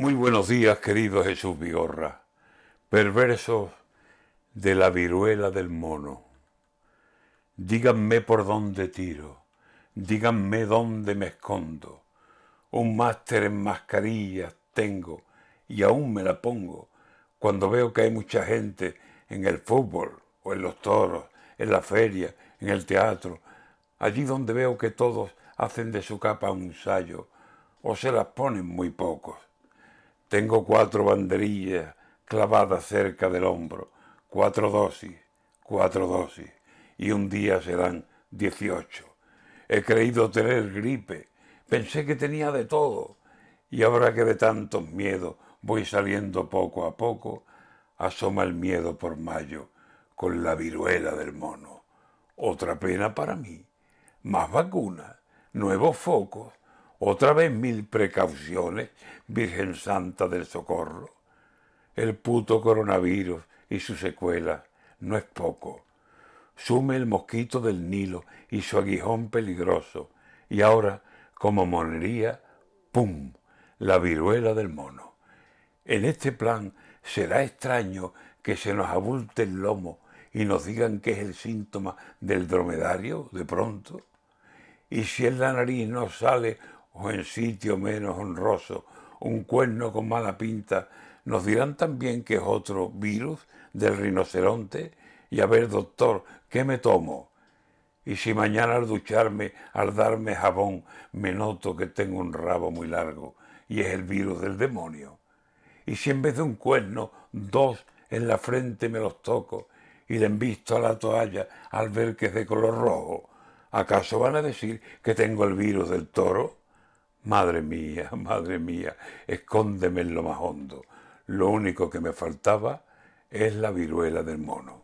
Muy buenos días, querido Jesús Vigorra, perversos de la viruela del mono. Díganme por dónde tiro, díganme dónde me escondo. Un máster en mascarillas tengo y aún me la pongo cuando veo que hay mucha gente en el fútbol o en los toros, en la feria, en el teatro, allí donde veo que todos hacen de su capa un sayo o se las ponen muy pocos. Tengo cuatro banderillas clavadas cerca del hombro, cuatro dosis, cuatro dosis, y un día serán dieciocho. He creído tener gripe, pensé que tenía de todo, y ahora que de tantos miedos voy saliendo poco a poco, asoma el miedo por mayo con la viruela del mono. Otra pena para mí, más vacunas, nuevos focos, otra vez mil precauciones, Virgen Santa del Socorro. El puto coronavirus y sus secuelas no es poco. Sume el mosquito del Nilo y su aguijón peligroso. Y ahora, como monería, ¡pum! la viruela del mono. En este plan será extraño que se nos abulte el lomo y nos digan que es el síntoma del dromedario de pronto. Y si en la nariz nos sale o en sitio menos honroso un cuerno con mala pinta, nos dirán también que es otro virus del rinoceronte y a ver, doctor, ¿qué me tomo? Y si mañana al ducharme, al darme jabón, me noto que tengo un rabo muy largo y es el virus del demonio. Y si en vez de un cuerno, dos en la frente me los toco y le envisto a la toalla al ver que es de color rojo, ¿acaso van a decir que tengo el virus del toro? Madre mía, madre mía, escóndeme en lo más hondo. Lo único que me faltaba es la viruela del mono.